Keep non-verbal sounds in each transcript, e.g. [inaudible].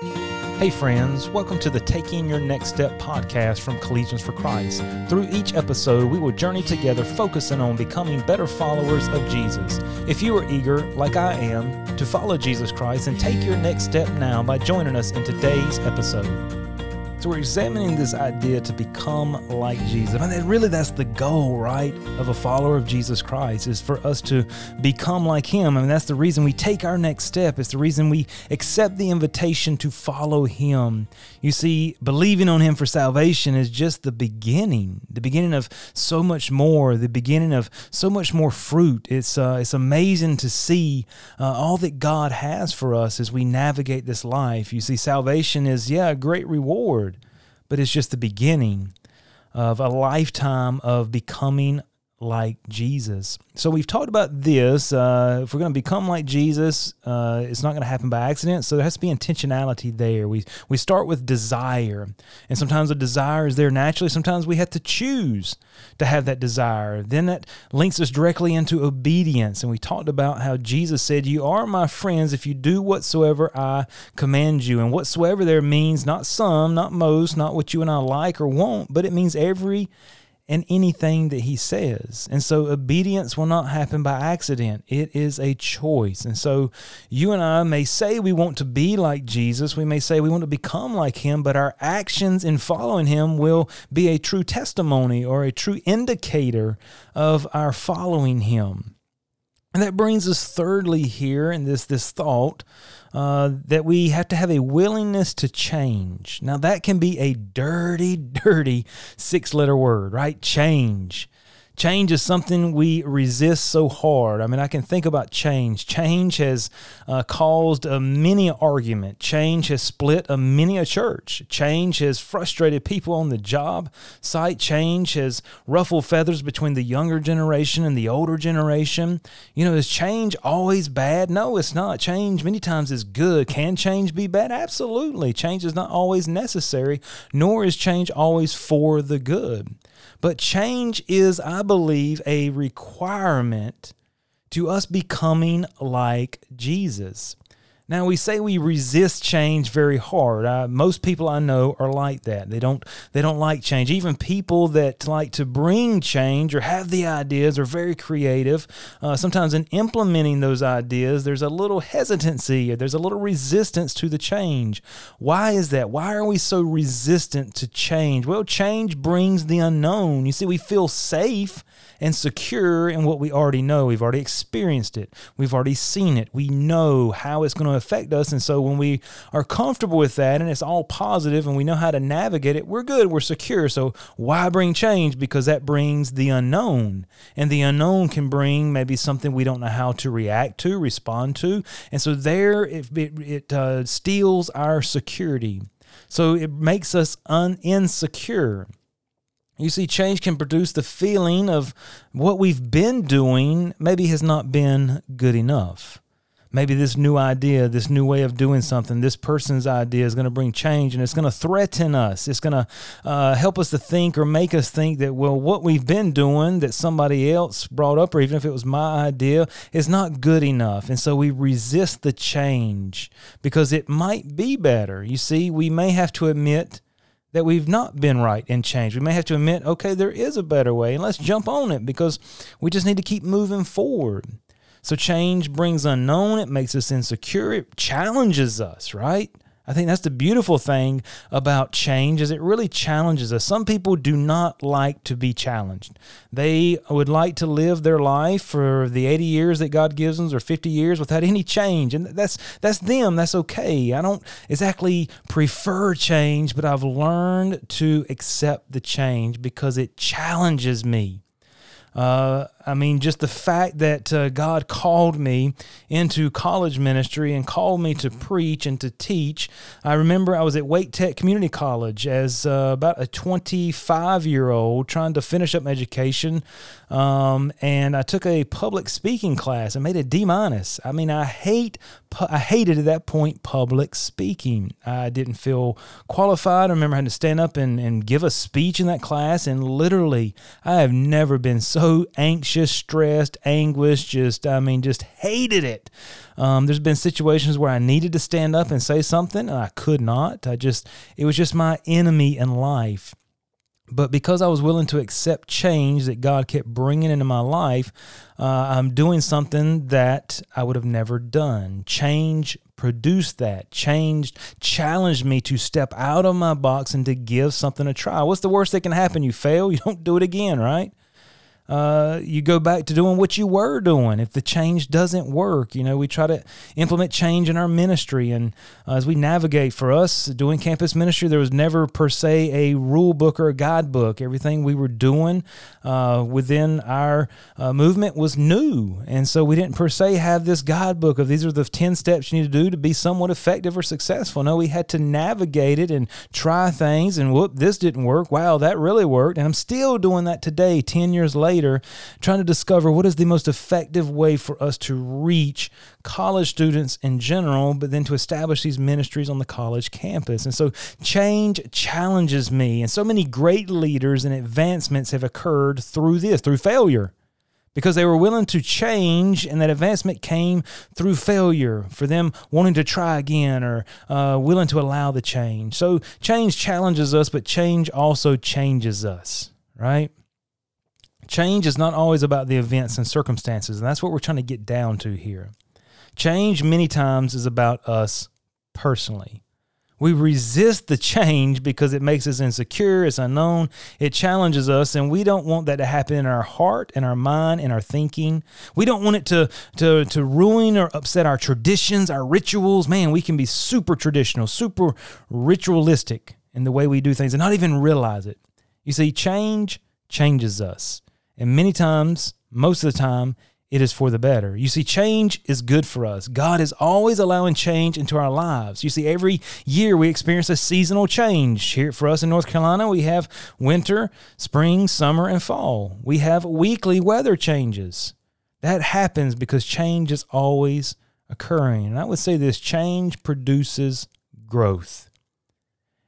Hey, friends, welcome to the Taking Your Next Step podcast from Collegians for Christ. Through each episode, we will journey together focusing on becoming better followers of Jesus. If you are eager, like I am, to follow Jesus Christ and take your next step now by joining us in today's episode. So we're examining this idea to become like Jesus. Mean, really, that's the goal, right, of a follower of Jesus Christ, is for us to become like Him. I mean, that's the reason we take our next step. It's the reason we accept the invitation to follow Him. You see, believing on Him for salvation is just the beginning, the beginning of so much more, the beginning of so much more fruit. It's uh, it's amazing to see uh, all that God has for us as we navigate this life. You see, salvation is yeah a great reward but it's just the beginning of a lifetime of becoming like Jesus. So we've talked about this. Uh, if we're going to become like Jesus, uh, it's not going to happen by accident. So there has to be intentionality there. We we start with desire, and sometimes a desire is there naturally. Sometimes we have to choose to have that desire. Then that links us directly into obedience. And we talked about how Jesus said, "You are my friends if you do whatsoever I command you." And whatsoever there means not some, not most, not what you and I like or want, but it means every and anything that he says. And so obedience will not happen by accident. It is a choice. And so you and I may say we want to be like Jesus. We may say we want to become like him, but our actions in following him will be a true testimony or a true indicator of our following him. And that brings us thirdly here in this this thought uh, that we have to have a willingness to change. Now, that can be a dirty, [laughs] dirty six letter word, right? Change. Change is something we resist so hard. I mean, I can think about change. Change has uh, caused a many argument. Change has split a many a church. Change has frustrated people on the job site. Change has ruffled feathers between the younger generation and the older generation. You know, is change always bad? No, it's not. Change many times is good. Can change be bad? Absolutely. Change is not always necessary, nor is change always for the good. But change is, I believe, a requirement to us becoming like Jesus. Now we say we resist change very hard. Most people I know are like that. They don't they don't like change. Even people that like to bring change or have the ideas are very creative. Uh, sometimes in implementing those ideas, there's a little hesitancy or there's a little resistance to the change. Why is that? Why are we so resistant to change? Well, change brings the unknown. You see, we feel safe and secure in what we already know. We've already experienced it. We've already seen it. We know how it's going to affect us. And so when we are comfortable with that and it's all positive and we know how to navigate it, we're good, we're secure. So why bring change? Because that brings the unknown. And the unknown can bring maybe something we don't know how to react to, respond to. And so there it, it, it uh, steals our security. So it makes us un- insecure. You see, change can produce the feeling of what we've been doing maybe has not been good enough maybe this new idea, this new way of doing something, this person's idea is going to bring change and it's going to threaten us. It's going to uh, help us to think or make us think that, well, what we've been doing that somebody else brought up, or even if it was my idea, is not good enough. And so we resist the change because it might be better. You see, we may have to admit that we've not been right in change. We may have to admit, okay, there is a better way, and let's jump on it because we just need to keep moving forward. So change brings unknown, it makes us insecure, it challenges us, right? I think that's the beautiful thing about change is it really challenges us. Some people do not like to be challenged. They would like to live their life for the 80 years that God gives them or 50 years without any change. And that's that's them. That's okay. I don't exactly prefer change, but I've learned to accept the change because it challenges me. Uh, I mean, just the fact that uh, God called me into college ministry and called me to preach and to teach. I remember I was at Wake Tech Community College as uh, about a 25 year old trying to finish up my education. Um, and I took a public speaking class and made a D minus. I mean, I hate, I hated at that point public speaking. I didn't feel qualified. I remember having to stand up and, and give a speech in that class. And literally, I have never been so anxious anxious, stressed, anguish, just, I mean, just hated it. Um, there's been situations where I needed to stand up and say something, and I could not. I just, it was just my enemy in life. But because I was willing to accept change that God kept bringing into my life, uh, I'm doing something that I would have never done. Change produced that. Change challenged me to step out of my box and to give something a try. What's the worst that can happen? You fail, [laughs] you don't do it again, right? Uh, you go back to doing what you were doing. If the change doesn't work, you know, we try to implement change in our ministry. And uh, as we navigate for us doing campus ministry, there was never per se a rule book or a guidebook. Everything we were doing uh, within our uh, movement was new. And so we didn't per se have this guidebook of these are the 10 steps you need to do to be somewhat effective or successful. No, we had to navigate it and try things. And whoop, this didn't work. Wow, that really worked. And I'm still doing that today, 10 years later later, trying to discover what is the most effective way for us to reach college students in general, but then to establish these ministries on the college campus. And so change challenges me. And so many great leaders and advancements have occurred through this, through failure because they were willing to change, and that advancement came through failure for them wanting to try again or uh, willing to allow the change. So, change challenges us, but change also changes us, right? Change is not always about the events and circumstances, and that's what we're trying to get down to here. Change many times is about us personally. We resist the change because it makes us insecure, it's unknown, it challenges us, and we don't want that to happen in our heart, in our mind, in our thinking. We don't want it to, to, to ruin or upset our traditions, our rituals. Man, we can be super traditional, super ritualistic in the way we do things and not even realize it. You see, change changes us. And many times, most of the time, it is for the better. You see, change is good for us. God is always allowing change into our lives. You see, every year we experience a seasonal change. Here for us in North Carolina, we have winter, spring, summer, and fall. We have weekly weather changes. That happens because change is always occurring. And I would say this change produces growth.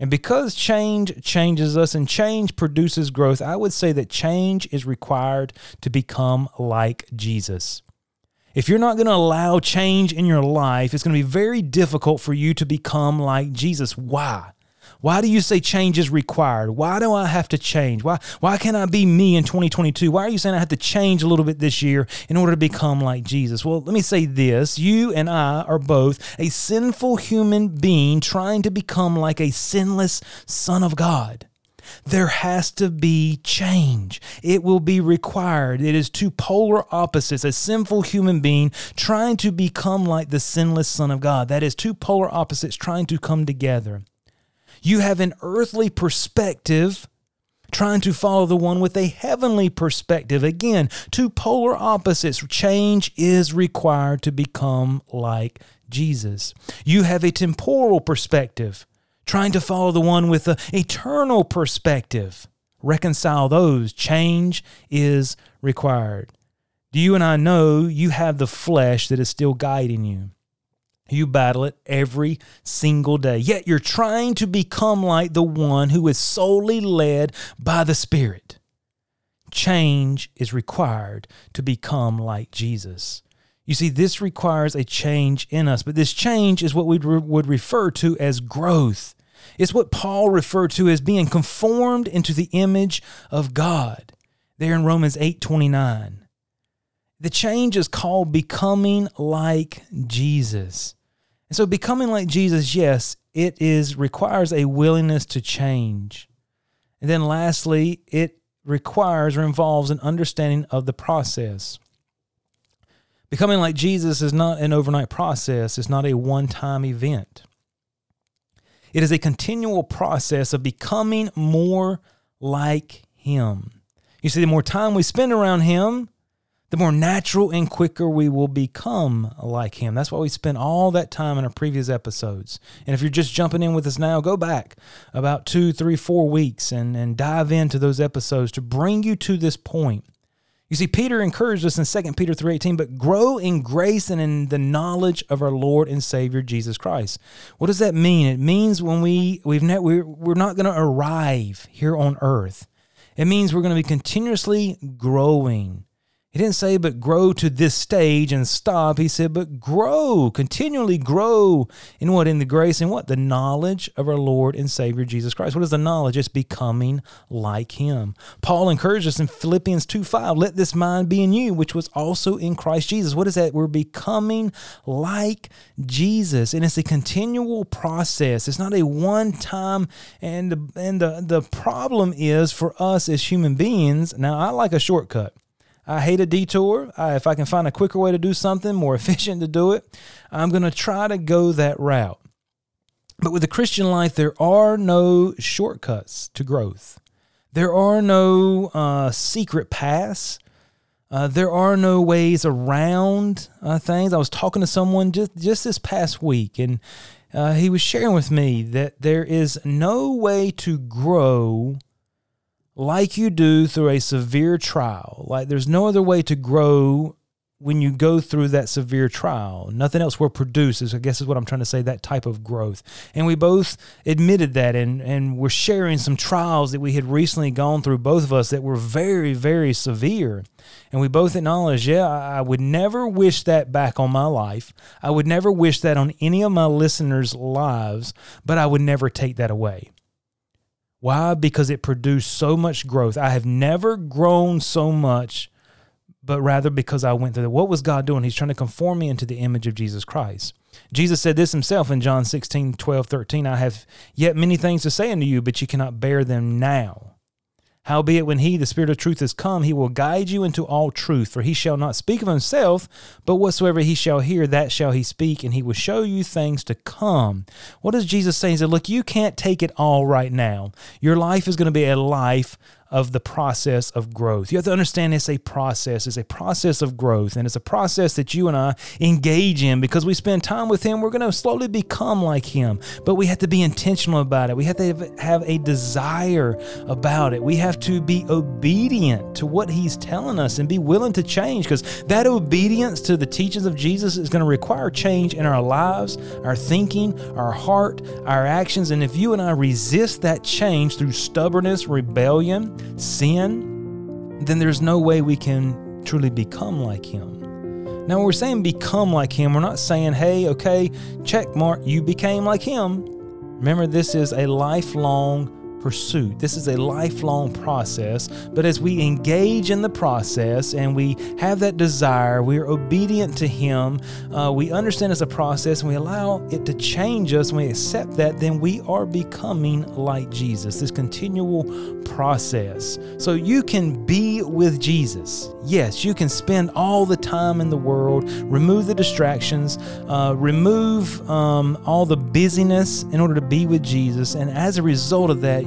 And because change changes us and change produces growth, I would say that change is required to become like Jesus. If you're not going to allow change in your life, it's going to be very difficult for you to become like Jesus. Why? Why do you say change is required? Why do I have to change? Why why can't I be me in 2022? Why are you saying I have to change a little bit this year in order to become like Jesus? Well, let me say this. You and I are both a sinful human being trying to become like a sinless son of God there has to be change. It will be required. It is two polar opposites a sinful human being trying to become like the sinless Son of God. That is two polar opposites trying to come together. You have an earthly perspective trying to follow the one with a heavenly perspective. Again, two polar opposites. Change is required to become like Jesus. You have a temporal perspective, trying to follow the one with an eternal perspective. Reconcile those. Change is required. Do you and I know you have the flesh that is still guiding you? You battle it every single day. Yet you're trying to become like the one who is solely led by the Spirit. Change is required to become like Jesus. You see, this requires a change in us, but this change is what we would refer to as growth. It's what Paul referred to as being conformed into the image of God. There in Romans 8 29. The change is called becoming like Jesus. And so becoming like Jesus, yes, it is requires a willingness to change. And then lastly, it requires or involves an understanding of the process. Becoming like Jesus is not an overnight process, it's not a one time event. It is a continual process of becoming more like Him. You see, the more time we spend around Him, the more natural and quicker we will become like him. That's why we spent all that time in our previous episodes. And if you're just jumping in with us now, go back about two, three, four weeks and, and dive into those episodes to bring you to this point. You see, Peter encouraged us in 2 Peter 3.18, but grow in grace and in the knowledge of our Lord and Savior Jesus Christ. What does that mean? It means when we, we've ne- we're, we're not going to arrive here on earth. It means we're going to be continuously growing He didn't say, but grow to this stage and stop. He said, but grow, continually grow in what? In the grace and what? The knowledge of our Lord and Savior Jesus Christ. What is the knowledge? It's becoming like Him. Paul encouraged us in Philippians 2 5, let this mind be in you, which was also in Christ Jesus. What is that? We're becoming like Jesus. And it's a continual process. It's not a one time. And, and the, the problem is for us as human beings, now I like a shortcut. I hate a detour. I, if I can find a quicker way to do something, more [laughs] efficient to do it, I'm going to try to go that route. But with the Christian life, there are no shortcuts to growth. There are no uh, secret paths. Uh, there are no ways around uh, things. I was talking to someone just, just this past week, and uh, he was sharing with me that there is no way to grow like you do through a severe trial. Like there's no other way to grow when you go through that severe trial. Nothing else will produce, I guess is what I'm trying to say, that type of growth. And we both admitted that and, and we're sharing some trials that we had recently gone through, both of us, that were very, very severe. And we both acknowledged, yeah, I would never wish that back on my life. I would never wish that on any of my listeners' lives, but I would never take that away. Why? Because it produced so much growth. I have never grown so much, but rather because I went through it. What was God doing? He's trying to conform me into the image of Jesus Christ. Jesus said this himself in John 16, 12, 13. I have yet many things to say unto you, but you cannot bear them now. Howbeit, when he, the Spirit of truth, is come, he will guide you into all truth. For he shall not speak of himself, but whatsoever he shall hear, that shall he speak, and he will show you things to come. What does Jesus say? He said, Look, you can't take it all right now. Your life is going to be a life of the process of growth. You have to understand it's a process. It's a process of growth, and it's a process that you and I engage in because we spend time with Him. We're going to slowly become like Him, but we have to be intentional about it. We have to have a desire about it. We have to be obedient to what He's telling us and be willing to change because that obedience to the teachings of Jesus is going to require change in our lives, our thinking, our heart, our actions. And if you and I resist that change through stubbornness, rebellion, sin, then there's no way we can truly become like Him. Now, when we're saying become like Him, we're not saying, hey, okay, check mark, you became like Him. Remember, this is a lifelong pursuit. This is a lifelong process, but as we engage in the process and we have that desire, we are obedient to Him, uh, we understand it's a process and we allow it to change us and we accept that, then we are becoming like Jesus. This continual process. So you can be with Jesus. Yes, you can spend all the time in the world, remove the distractions, uh, remove um, all the busyness in order to be with Jesus. And as a result of that,